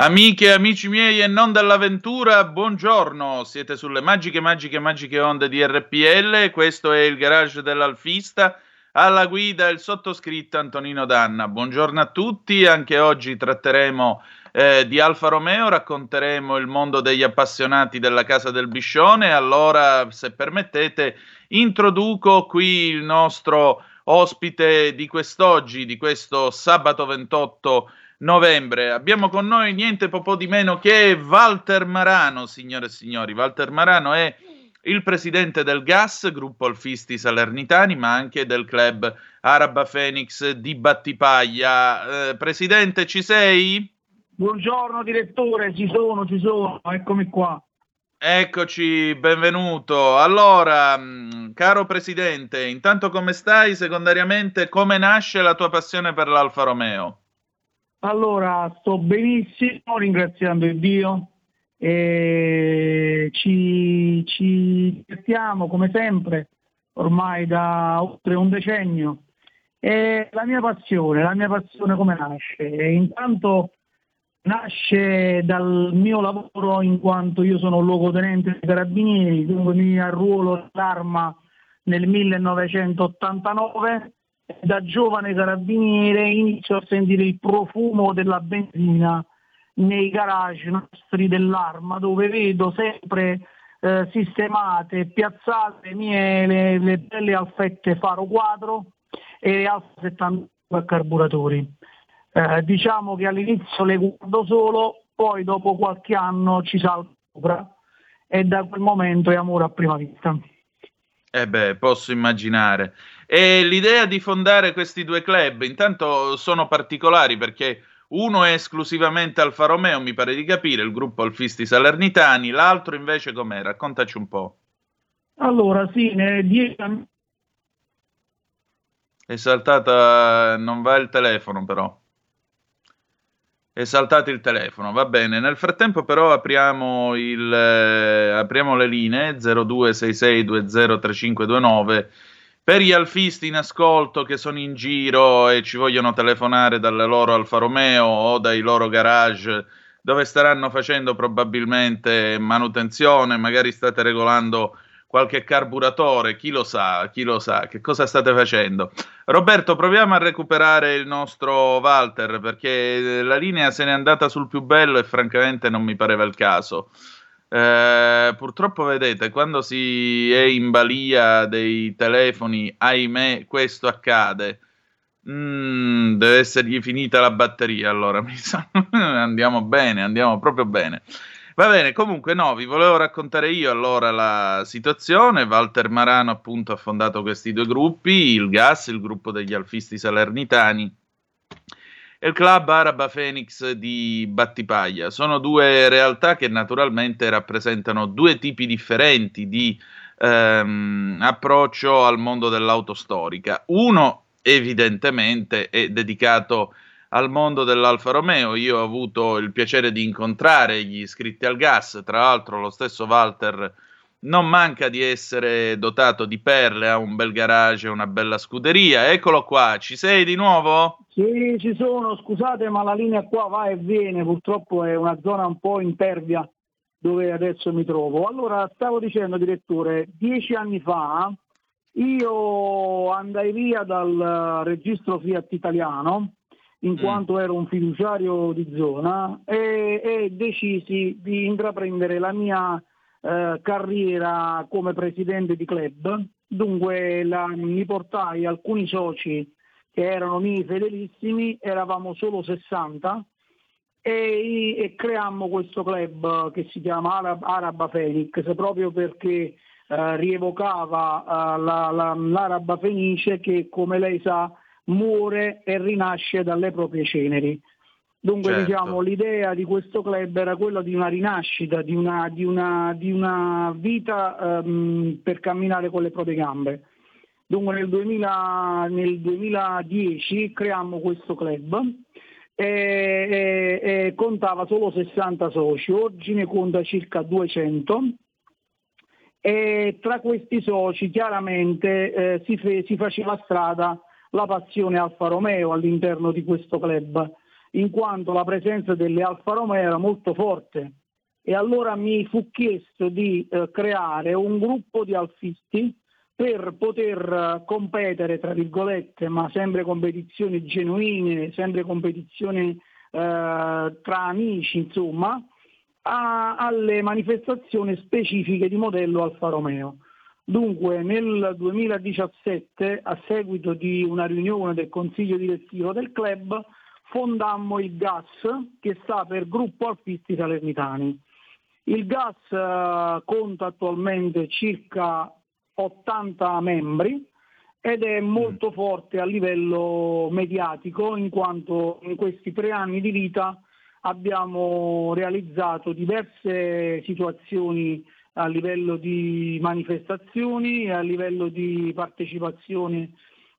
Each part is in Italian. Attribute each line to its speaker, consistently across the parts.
Speaker 1: Amiche e amici miei e non dell'avventura, buongiorno. Siete sulle magiche, magiche, magiche onde di RPL. Questo è il garage dell'Alfista. Alla guida il sottoscritto Antonino Danna. Buongiorno a tutti. Anche oggi tratteremo eh, di Alfa Romeo, racconteremo il mondo degli appassionati della Casa del Biscione. Allora, se permettete, introduco qui il nostro ospite di quest'oggi, di questo sabato 28 novembre. Abbiamo con noi niente po' di meno che Walter Marano, signore e signori. Walter Marano è il presidente del GAS, gruppo Alfisti Salernitani, ma anche del club Araba Phoenix di Battipaglia. Eh, presidente, ci sei?
Speaker 2: Buongiorno direttore, ci sono, ci sono, eccomi qua.
Speaker 1: Eccoci, benvenuto. Allora, mm, caro presidente, intanto come stai? Secondariamente, come nasce la tua passione per l'Alfa Romeo?
Speaker 2: Allora, sto benissimo, ringraziando il Dio. E ci, ci divertiamo come sempre, ormai da oltre un decennio. E la mia passione, la mia passione come nasce? Intanto nasce dal mio lavoro in quanto io sono luogotenente dei carabinieri, dunque mi arruolo l'arma nel 1989 da giovane carabiniere inizio a sentire il profumo della benzina nei garage nostri dell'arma dove vedo sempre eh, sistemate, piazzate mie, le, le belle alfette faro quadro e alfa 72 carburatori. Eh, diciamo che all'inizio le guardo solo, poi dopo qualche anno ci salgo sopra e da quel momento è amore a prima vista.
Speaker 1: Eh beh, posso immaginare. E l'idea di fondare questi due club, intanto sono particolari perché uno è esclusivamente Alfa Romeo, mi pare di capire, il gruppo Alfisti Salernitani, l'altro invece com'è? Raccontaci un po'.
Speaker 2: Allora, sì, ne dieci anni...
Speaker 1: È saltata, non va il telefono però. È saltato il telefono, va bene. Nel frattempo però apriamo, il, eh, apriamo le linee 0266203529 per gli alfisti in ascolto che sono in giro e ci vogliono telefonare dalle loro Alfa Romeo o dai loro garage dove staranno facendo probabilmente manutenzione, magari state regolando qualche carburatore, chi lo sa, chi lo sa, che cosa state facendo. Roberto, proviamo a recuperare il nostro Walter perché la linea se n'è andata sul più bello e francamente non mi pareva il caso. Eh, purtroppo vedete, quando si è in balia dei telefoni, ahimè, questo accade. Mm, deve essergli finita la batteria, allora mi sa. andiamo bene, andiamo proprio bene. Va bene, comunque no, vi volevo raccontare io allora la situazione. Walter Marano appunto ha fondato questi due gruppi, il GAS, il gruppo degli alfisti salernitani, e il club Araba Phoenix di Battipaglia. Sono due realtà che naturalmente rappresentano due tipi differenti di ehm, approccio al mondo dell'auto storica. Uno evidentemente è dedicato al mondo dell'Alfa Romeo. Io ho avuto il piacere di incontrare gli iscritti al gas, tra l'altro lo stesso Walter non manca di essere dotato di perle, ha un bel garage, una bella scuderia. Eccolo qua, ci sei di nuovo?
Speaker 2: Sì, ci sono, scusate, ma la linea qua va e viene, purtroppo è una zona un po' impervia dove adesso mi trovo. Allora, stavo dicendo, direttore, dieci anni fa io andai via dal registro Fiat italiano in mm. quanto ero un fiduciario di zona e, e decisi di intraprendere la mia eh, carriera come presidente di club. Dunque la, mi portai alcuni soci che erano miei fedelissimi, eravamo solo 60 e, e creammo questo club che si chiama Arab, Araba Felix proprio perché eh, rievocava eh, la, la, l'Araba Fenice che come lei sa muore e rinasce dalle proprie ceneri. Dunque certo. diciamo, l'idea di questo club era quella di una rinascita, di una, di una, di una vita um, per camminare con le proprie gambe. Dunque nel, 2000, nel 2010 creammo questo club e, e, e, contava solo 60 soci, oggi ne conta circa 200 e tra questi soci chiaramente eh, si, fe, si faceva strada la passione Alfa Romeo all'interno di questo club in quanto la presenza delle Alfa Romeo era molto forte e allora mi fu chiesto di eh, creare un gruppo di alfisti per poter competere, tra virgolette, ma sempre competizioni genuine, sempre competizioni eh, tra amici, insomma, a, alle manifestazioni specifiche di modello Alfa Romeo. Dunque nel 2017, a seguito di una riunione del consiglio direttivo del club, fondammo il GAS, che sta per Gruppo Alfisti Salernitani. Il GAS eh, conta attualmente circa 80 membri ed è molto mm. forte a livello mediatico in quanto in questi tre anni di vita abbiamo realizzato diverse situazioni a livello di manifestazioni, a livello di partecipazione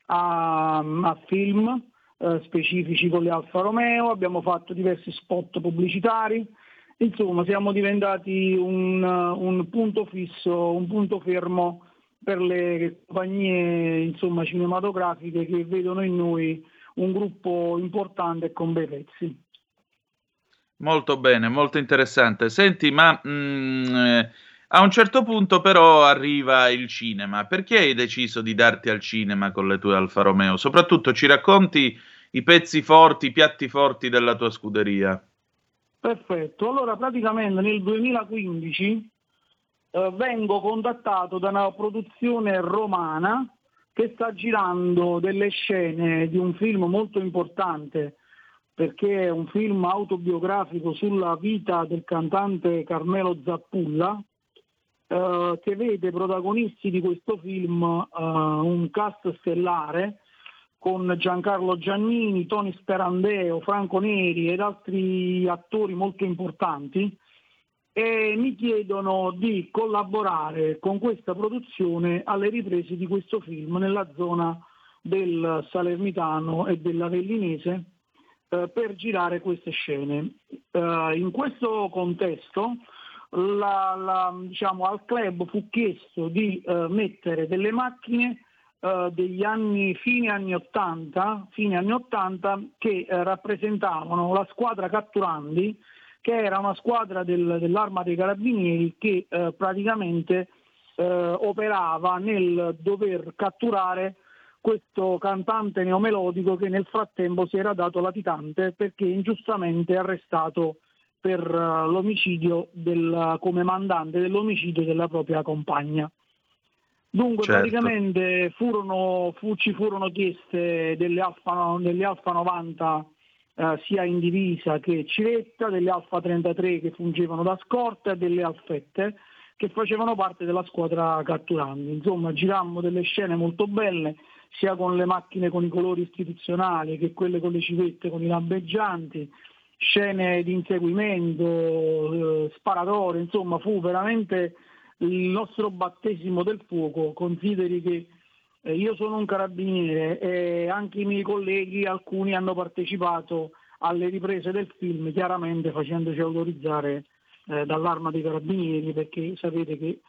Speaker 2: a, a film, eh, specifici con le Alfa Romeo, abbiamo fatto diversi spot pubblicitari, insomma siamo diventati un, un punto fisso, un punto fermo per le compagnie insomma, cinematografiche che vedono in noi un gruppo importante e con bei pezzi.
Speaker 1: Molto bene, molto interessante. Senti, ma mh, mm, eh, a un certo punto però arriva il cinema. Perché hai deciso di darti al cinema con le tue Alfa Romeo? Soprattutto ci racconti i pezzi forti, i piatti forti della tua scuderia.
Speaker 2: Perfetto, allora praticamente nel 2015 eh, vengo contattato da una produzione romana che sta girando delle scene di un film molto importante perché è un film autobiografico sulla vita del cantante Carmelo Zappulla eh, che vede protagonisti di questo film eh, un cast stellare con Giancarlo Giannini, Tony Sperandeo, Franco Neri ed altri attori molto importanti e mi chiedono di collaborare con questa produzione alle riprese di questo film nella zona del Salernitano e dell'Avellinese eh, per girare queste scene. Eh, in questo contesto la, la, diciamo, al club fu chiesto di eh, mettere delle macchine eh, degli anni, fine anni 80, fine anni 80 che eh, rappresentavano la squadra catturandi, che era una squadra del, dell'arma dei carabinieri che eh, praticamente eh, operava nel dover catturare questo cantante neomelodico che nel frattempo si era dato latitante perché ingiustamente arrestato per uh, l'omicidio del, come mandante dell'omicidio della propria compagna. Dunque certo. praticamente furono, fu, ci furono chieste delle Alfa, delle Alfa 90 eh, sia in divisa che Ciretta, delle Alfa 33 che fungevano da scorta e delle Alfette che facevano parte della squadra catturandi. Insomma girammo delle scene molto belle sia con le macchine con i colori istituzionali che quelle con le civette, con i lampeggianti, scene di inseguimento, eh, sparatorie, insomma fu veramente il nostro battesimo del fuoco, consideri che eh, io sono un carabiniere e anche i miei colleghi, alcuni hanno partecipato alle riprese del film, chiaramente facendoci autorizzare eh, dall'arma dei carabinieri, perché sapete che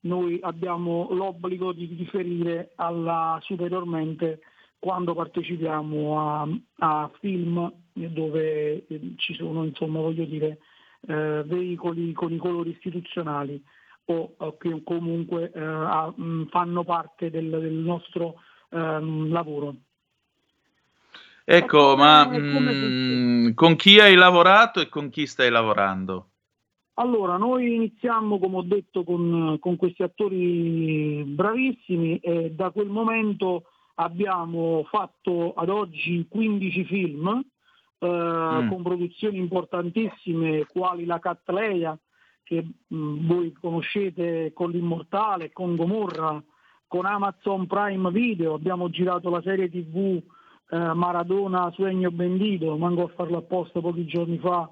Speaker 2: noi abbiamo l'obbligo di riferire alla superiormente quando partecipiamo a, a film dove eh, ci sono, insomma, voglio dire, eh, veicoli con i colori istituzionali o, o che comunque eh, a, mh, fanno parte del, del nostro ehm, lavoro.
Speaker 1: Ecco, ma mh, mm, con chi hai lavorato e con chi stai lavorando?
Speaker 2: Allora, noi iniziamo, come ho detto, con, con questi attori bravissimi e da quel momento abbiamo fatto ad oggi 15 film eh, mm. con produzioni importantissime quali La Catleia, che mh, mm, voi conoscete con l'Immortale, con Gomorra, con Amazon Prime Video, abbiamo girato la serie tv eh, Maradona Suegno Bendito, manco a farlo apposta pochi giorni fa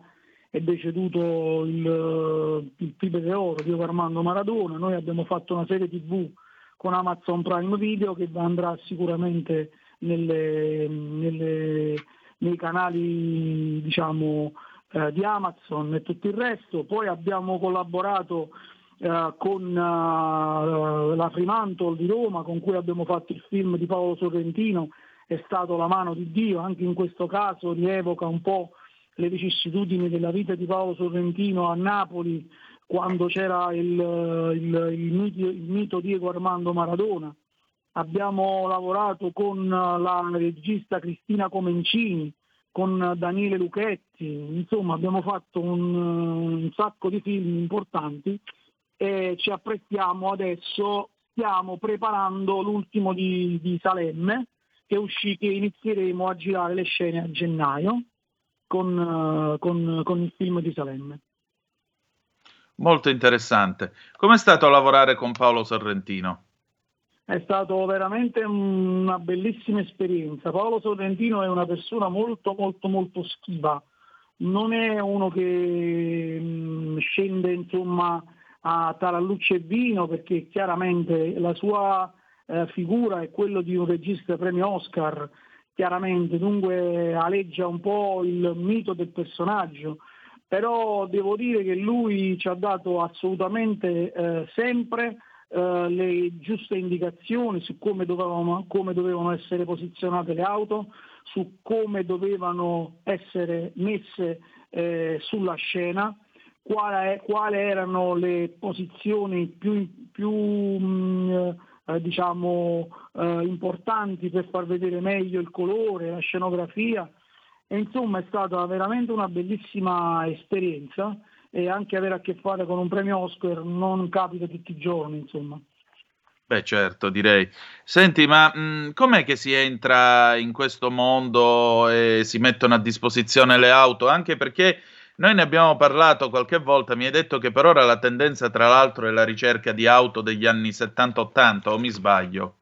Speaker 2: è deceduto il, il Pipe de Oro, Diego Armando Maradona, noi abbiamo fatto una serie tv con Amazon Prime Video che andrà sicuramente nelle, nelle, nei canali diciamo, eh, di Amazon e tutto il resto. Poi abbiamo collaborato eh, con uh, la Fremantle di Roma con cui abbiamo fatto il film di Paolo Sorrentino, è stato la mano di Dio, anche in questo caso rievoca un po' le vicissitudini della vita di Paolo Sorrentino a Napoli quando c'era il, il, il, mito, il mito Diego Armando Maradona. Abbiamo lavorato con la regista Cristina Comencini, con Daniele Luchetti, insomma abbiamo fatto un, un sacco di film importanti e ci apprestiamo adesso, stiamo preparando l'ultimo di, di Salemme che, uscì, che inizieremo a girare le scene a gennaio con, con, con il film di Salemme.
Speaker 1: Molto interessante. Com'è stato lavorare con Paolo Sorrentino?
Speaker 2: È stato veramente una bellissima esperienza. Paolo Sorrentino è una persona molto molto molto schiva, non è uno che mh, scende insomma a tarallucce e vino perché chiaramente la sua eh, figura è quella di un regista premio Oscar, chiaramente, dunque aleggia un po' il mito del personaggio, però devo dire che lui ci ha dato assolutamente eh, sempre eh, le giuste indicazioni su come dovevano, come dovevano, essere posizionate le auto, su come dovevano essere messe eh, sulla scena, quali, erano le posizioni più, più mh, mm, eh, diciamo, eh, importanti per far vedere meglio il colore, la scenografia e insomma è stata veramente una bellissima esperienza e anche avere a che fare con un premio Oscar non capita tutti i giorni insomma.
Speaker 1: Beh, certo, direi. Senti, ma mh, com'è che si entra in questo mondo e si mettono a disposizione le auto? Anche perché noi ne abbiamo parlato qualche volta, mi hai detto che per ora la tendenza tra l'altro è la ricerca di auto degli anni 70-80 o mi sbaglio?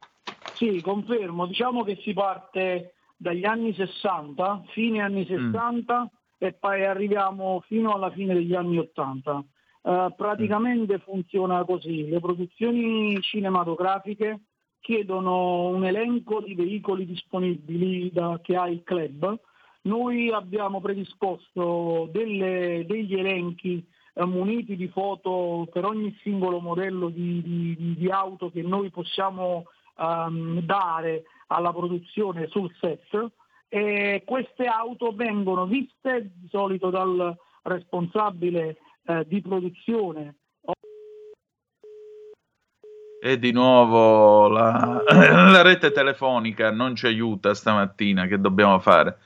Speaker 2: Sì, confermo, diciamo che si parte dagli anni 60, fine anni 60 mm. e poi arriviamo fino alla fine degli anni 80. Uh, eh, praticamente mm. funziona così, le produzioni cinematografiche chiedono un elenco di veicoli disponibili da, che ha il club, noi abbiamo predisposto delle, degli elenchi eh, muniti di foto per ogni singolo modello di, di, di auto che noi possiamo um, dare alla produzione sul set e queste auto vengono viste di solito dal responsabile eh, di produzione
Speaker 1: e di nuovo la, la, rete telefonica non ci aiuta stamattina, che dobbiamo fare?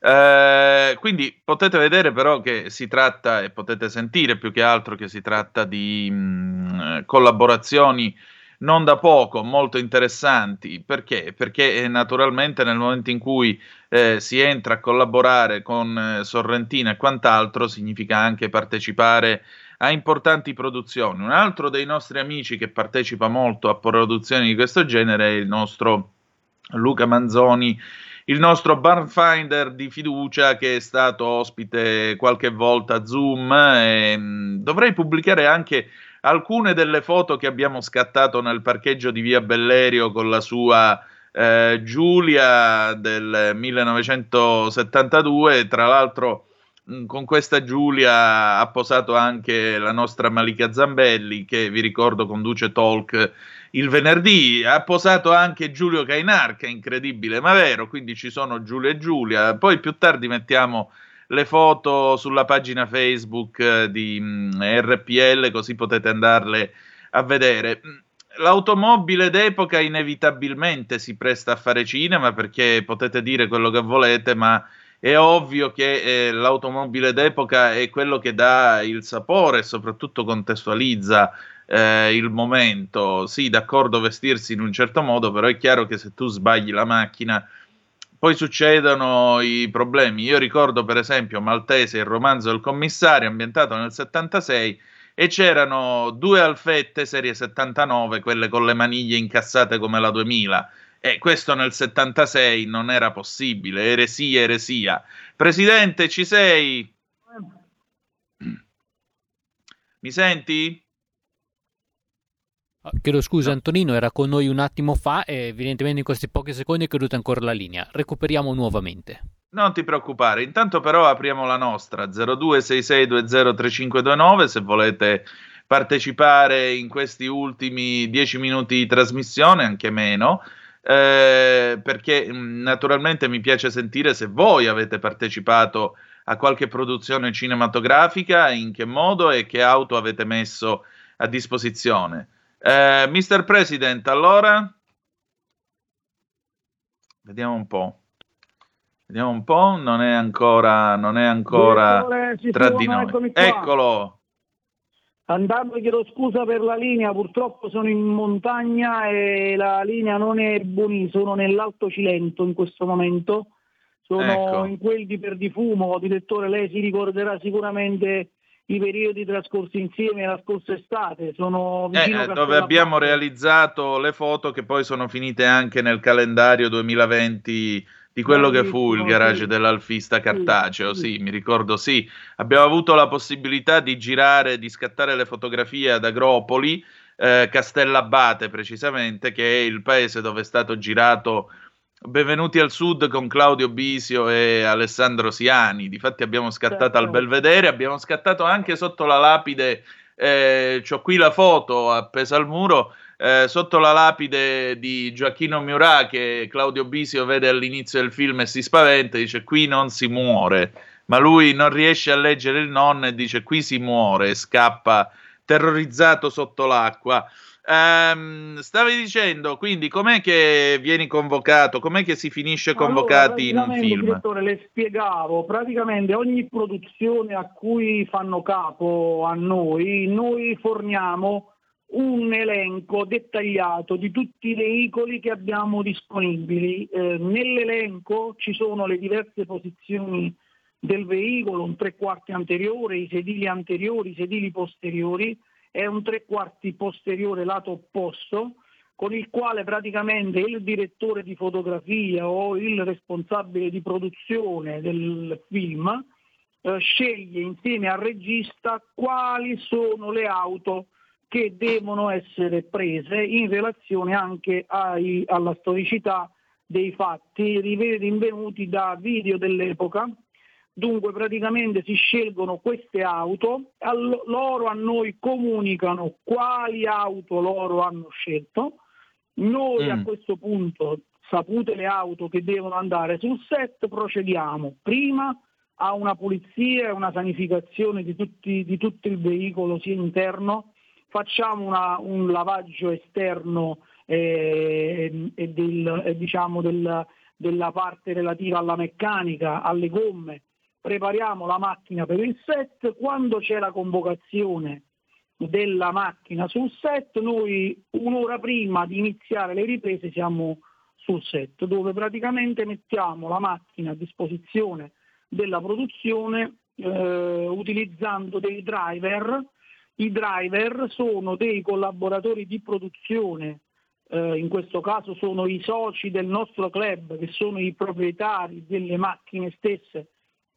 Speaker 1: Eh, quindi potete vedere però che si tratta e potete sentire più che altro che si tratta di mh, mm, collaborazioni non da poco, molto interessanti. Perché? Perché eh, naturalmente nel momento in cui eh, si entra a collaborare con eh, Sorrentina e quant'altro significa anche partecipare a importanti produzioni. Un altro dei nostri amici che partecipa molto a produzioni di questo genere è il nostro Luca Manzoni il nostro barfinder di fiducia che è stato ospite qualche volta a Zoom. E, mm, dovrei pubblicare anche alcune delle foto che abbiamo scattato nel parcheggio di Via Bellerio con la sua eh, Giulia del 1972. Tra l'altro, con questa Giulia ha posato anche la nostra Malika Zambelli, che vi ricordo conduce talk il venerdì. Ha posato anche Giulio Cainar, che è incredibile, ma vero. Quindi ci sono Giulio e Giulia. Poi più tardi mettiamo le foto sulla pagina Facebook eh, di mm, RPL, così potete andarle a vedere. L'automobile d'epoca inevitabilmente si presta a fare cinema perché potete dire quello che volete, ma è ovvio che eh, l'automobile d'epoca è quello che dà il sapore e soprattutto contestualizza eh, il momento. Sì, d'accordo vestirsi in un certo modo, però è chiaro che se tu sbagli la macchina poi succedono i problemi. Io ricordo per esempio Maltese, il romanzo del commissario ambientato nel 76 e c'erano due alfette serie 79, quelle con le maniglie incassate come la 2000 E questo nel 76 non era possibile, eresia, eresia. Presidente, ci sei? Mi senti?
Speaker 3: Ah, chiedo scusa Antonino, era con noi un attimo fa e evidentemente in questi pochi secondi è caduta ancora la linea. Recuperiamo nuovamente.
Speaker 1: Non ti preoccupare, intanto però apriamo la nostra 0266203529 se volete partecipare in questi ultimi dieci minuti di trasmissione, anche meno, eh, perché mm, naturalmente mi piace sentire se voi avete partecipato a qualche produzione cinematografica, in che modo e che auto avete messo a disposizione. Eh, Mr. President, allora? Vediamo un po'. Vediamo un po', non è ancora, non è ancora tra di noi. Eccolo.
Speaker 2: Andando chiedo scusa per la linea, purtroppo sono in montagna e la linea non è buonissima, sono nell'Alto Cilento in questo momento, sono ecco. in quel di Perdifumo, direttore lei si ricorderà sicuramente i periodi trascorsi insieme la scorsa estate. Sono vicino
Speaker 1: eh, dove abbiamo realizzato le foto che poi sono finite anche nel calendario 2020 di quello che fu il garage dell'alfista cartaceo, sì, mi ricordo, sì. Abbiamo avuto la possibilità di girare, di scattare le fotografie ad Agropoli, eh, Castellabate precisamente, che è il paese dove è stato girato Benvenuti al Sud con Claudio Bisio e Alessandro Siani. Difatti abbiamo scattato certo. al Belvedere, abbiamo scattato anche sotto la lapide, eh, ho qui la foto appesa al muro, eh, sotto la lapide di Gioacchino Miurà che Claudio Bisio vede all'inizio del film e si spaventa, dice qui non si muore, ma lui non riesce a leggere il nonno e dice qui si muore e scappa terrorizzato sotto l'acqua. Um, stavi dicendo, quindi, com'è che vieni convocato? Com'è che si finisce convocati
Speaker 2: allora,
Speaker 1: in un film?
Speaker 2: Direttore, le spiegavo, praticamente ogni produzione a cui fanno capo a noi, noi forniamo un elenco dettagliato di tutti i veicoli che abbiamo disponibili. Eh, nell'elenco ci sono le diverse posizioni del veicolo, un tre quarti anteriore, i sedili anteriori, i sedili posteriori, è un tre quarti posteriore lato opposto con il quale praticamente il direttore di fotografia o il responsabile di produzione del film eh, sceglie insieme al regista quali sono le auto che devono essere prese in relazione anche ai, alla storicità dei fatti rinvenuti da video dell'epoca Dunque praticamente si scelgono queste auto, loro a noi comunicano quali auto loro hanno scelto, noi mm. a questo punto, sapute le auto che devono andare sul set, procediamo. Prima a una pulizia e una sanificazione di, tutti, di tutto il veicolo sia interno, facciamo una, un lavaggio esterno eh, e del, eh, diciamo del, della parte relativa alla meccanica, alle gomme, prepariamo la macchina per il set, quando c'è la convocazione della macchina sul set, noi un'ora prima di iniziare le riprese siamo sul set, dove praticamente mettiamo la macchina a disposizione della produzione eh, utilizzando dei driver. I driver sono dei collaboratori di produzione, eh, in questo caso sono i soci del nostro club, che sono i proprietari delle macchine stesse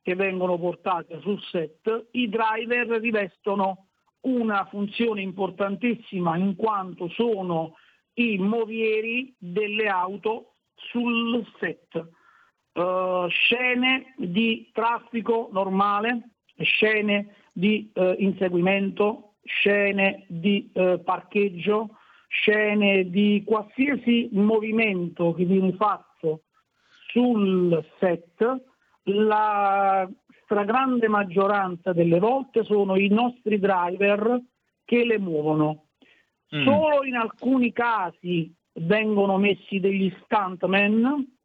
Speaker 2: che vengono portate sul set, i driver rivestono una funzione importantissima in quanto sono i movieri delle auto sul set. Uh, scene di traffico normale, scene di uh, inseguimento, scene di uh, parcheggio, scene di qualsiasi movimento che viene fatto sul set la stragrande maggioranza delle volte sono i nostri driver che le muovono. Mm. Solo in alcuni casi vengono messi degli stuntmen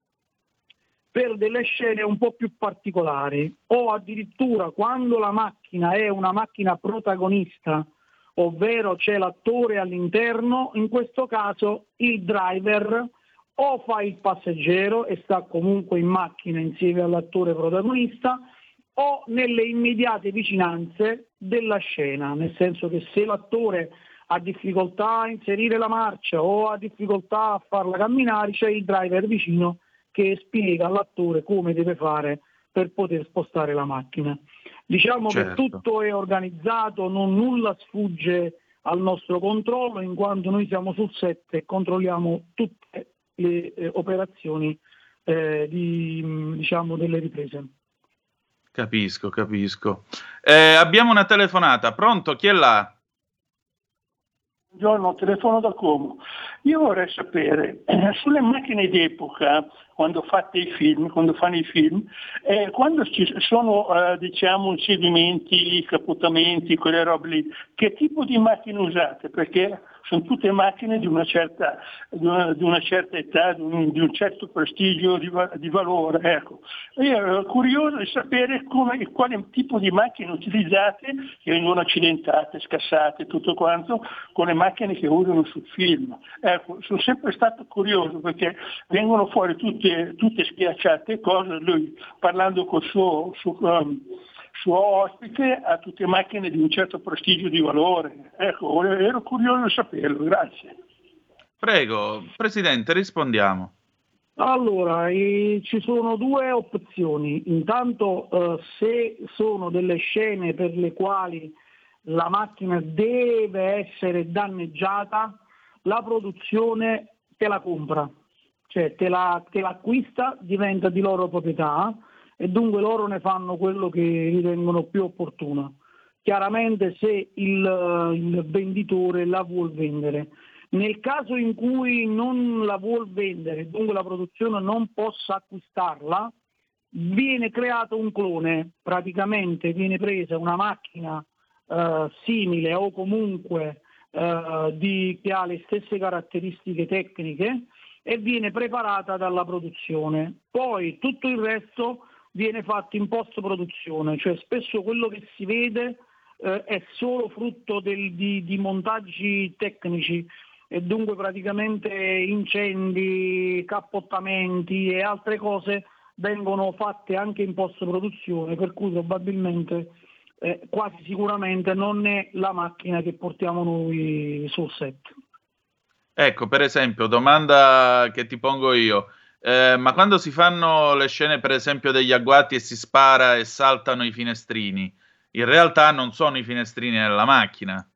Speaker 2: per delle scene un po' più particolari o addirittura quando la macchina è una macchina protagonista, ovvero c'è l'attore all'interno, in questo caso il driver o fa il passeggero e sta comunque in macchina insieme all'attore protagonista o nelle immediate vicinanze della scena, nel senso che se l'attore ha difficoltà a inserire la marcia o ha difficoltà a farla camminare, c'è il driver vicino che spiega all'attore come deve fare per poter spostare la macchina. Diciamo certo. che tutto è organizzato, non nulla sfugge al nostro controllo in quanto noi siamo sul set e controlliamo tutte le eh, operazioni eh, di, diciamo, delle riprese.
Speaker 1: Capisco, capisco. Eh, abbiamo una telefonata, pronto? Chi è là?
Speaker 4: Buongiorno, telefono da Como. Io vorrei sapere, eh, sulle macchine d'epoca, quando fate i film, quando fanno i film, eh, quando ci sono eh, diciamo inseguimenti, capotamenti, quelle robe lì, che tipo di macchine usate? Perché sono tutte macchine di una certa, di una, di una certa età, di un, di un, certo prestigio, di, di valore. Ecco. Io ero curioso di sapere come, quale tipo di macchine utilizzate che vengono accidentate, scassate, tutto quanto, con le macchine che usano sul film. Ecco, sono sempre stato curioso perché vengono fuori tutte, tutte schiacciate cose, lui parlando col suo, suo um, suo ospite ha tutte macchine di un certo prestigio di valore. Ecco, ero curioso di saperlo, grazie.
Speaker 1: Prego, Presidente, rispondiamo.
Speaker 2: Allora, eh, ci sono due opzioni. Intanto eh, se sono delle scene per le quali la macchina deve essere danneggiata, la produzione te la compra, cioè te, la, te l'acquista, diventa di loro proprietà e dunque loro ne fanno quello che ritengono più opportuno. Chiaramente se il, il venditore la vuol vendere. Nel caso in cui non la vuol vendere, dunque la produzione non possa acquistarla, viene creato un clone, praticamente viene presa una macchina eh, simile o comunque eh, di, che ha le stesse caratteristiche tecniche e viene preparata dalla produzione. Poi tutto il resto viene fatto in post produzione, cioè spesso quello che si vede eh, è solo frutto del, di, di, montaggi tecnici e dunque praticamente incendi, cappottamenti e altre cose vengono fatte anche in post produzione, per cui probabilmente eh, quasi sicuramente non è la macchina che portiamo noi sul set.
Speaker 1: Ecco, per esempio, domanda che ti pongo io. Eh, ma quando si fanno le scene, per esempio, degli agguati e si spara e saltano i finestrini, in realtà non sono i finestrini della macchina.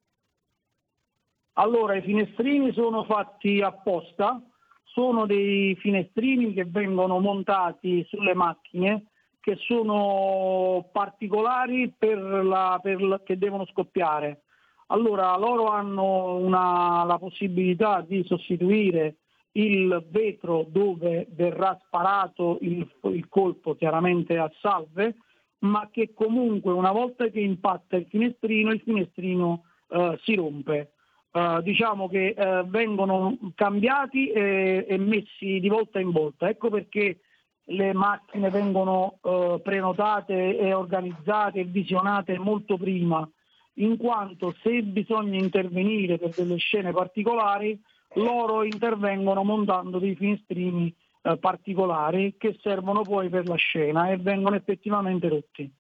Speaker 2: Allora, i finestrini sono fatti apposta, sono dei finestrini che vengono montati sulle macchine che sono particolari per la, per la, che devono scoppiare. Allora, loro hanno una, la possibilità di sostituire il vetro dove verrà sparato il, il colpo chiaramente a salve, ma che comunque una volta che impatta il finestrino, il finestrino eh, si rompe. Uh, diciamo che uh, vengono cambiati e, e, messi di volta in volta. Ecco perché le macchine vengono uh, prenotate e organizzate e visionate molto prima, in quanto se bisogna intervenire per delle scene particolari, loro intervengono montando dei finestrini eh, particolari che servono poi per la scena e vengono effettivamente rotti.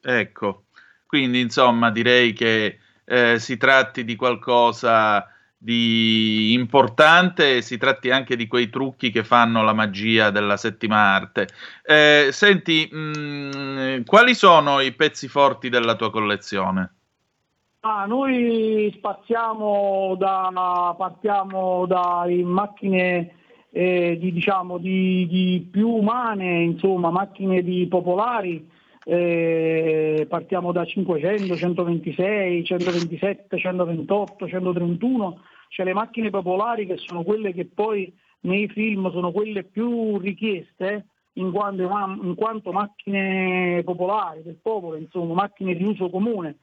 Speaker 1: Ecco, quindi insomma direi che eh, si tratti di qualcosa di importante, si tratti anche di quei trucchi che fanno la magia della settima arte. Eh, senti, mh, mm, quali sono i pezzi forti della tua collezione?
Speaker 2: Ah, noi spaziamo da, partiamo dalle macchine eh, di, diciamo, di, di, più umane, insomma, macchine di popolari, eh, partiamo da 500, 126, 127, 128, 131, cioè le macchine popolari che sono quelle che poi nei film sono quelle più richieste in quanto, in quanto macchine popolari del popolo, insomma, macchine di uso comune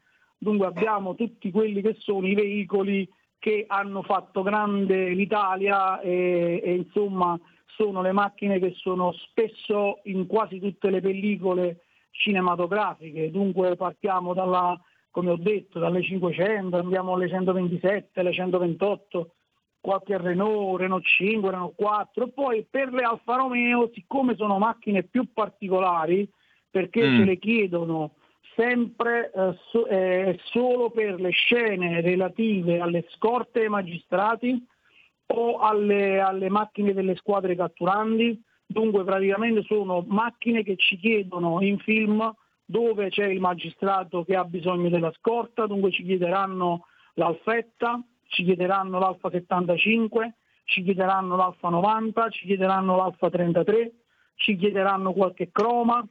Speaker 2: Dunque abbiamo tutti quelli che sono i veicoli che hanno fatto grande l'Italia e, e insomma sono le macchine che sono spesso in quasi tutte le pellicole cinematografiche. Dunque partiamo dalla, come ho detto, dalle 500, andiamo alle 127, alle 128, qualche Renault, Renault 5, Renault 4, poi per le Alfa Romeo, siccome sono macchine più particolari, perché mm. ce le chiedono sempre eh, so, eh, solo per le scene relative alle scorte ai magistrati o alle, alle macchine delle squadre catturandi. Dunque praticamente sono macchine che ci chiedono in film dove c'è il magistrato che ha bisogno della scorta, dunque ci chiederanno l'alfetta, ci chiederanno l'alfa 75, ci chiederanno l'alfa 90, ci chiederanno l'alfa 33, ci chiederanno qualche croma.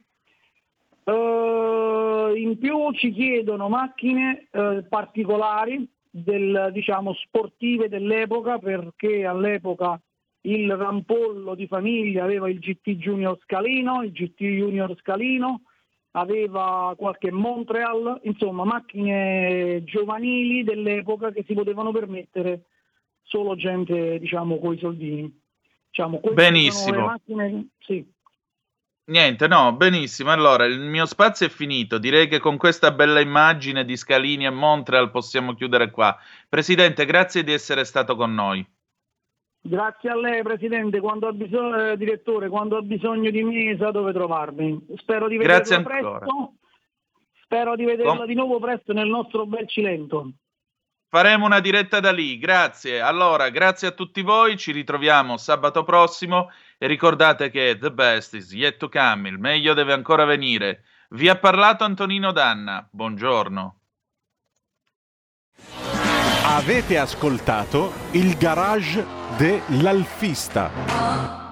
Speaker 2: Uh, in più ci chiedono macchine uh, particolari, del, diciamo, sportive dell'epoca, perché all'epoca il rampollo di famiglia aveva il GT Junior Scalino, il GT Junior Scalino, aveva qualche Montreal, insomma macchine giovanili dell'epoca che si potevano permettere solo gente diciamo con i soldini. Diciamo,
Speaker 1: Benissimo.
Speaker 2: Macchine... Sì.
Speaker 1: Niente, no, benissimo. Allora, il mio spazio è finito. Direi che con questa bella immagine di Scalini e Montreal possiamo chiudere qua. Presidente, grazie di essere stato con noi.
Speaker 2: Grazie a lei Presidente, quando bisogno, eh, Direttore, quando ha bisogno di me sa dove trovarmi. Spero di vederla presto. Spero di vederla Com- di nuovo presto nel nostro bel Cilento.
Speaker 1: Faremo una diretta da lì, grazie. Allora, grazie a tutti voi, ci ritroviamo sabato prossimo e ricordate che the best is yet to come, il meglio deve ancora venire. Vi ha parlato Antonino Danna, buongiorno.
Speaker 5: Avete ascoltato il garage dell'alfista.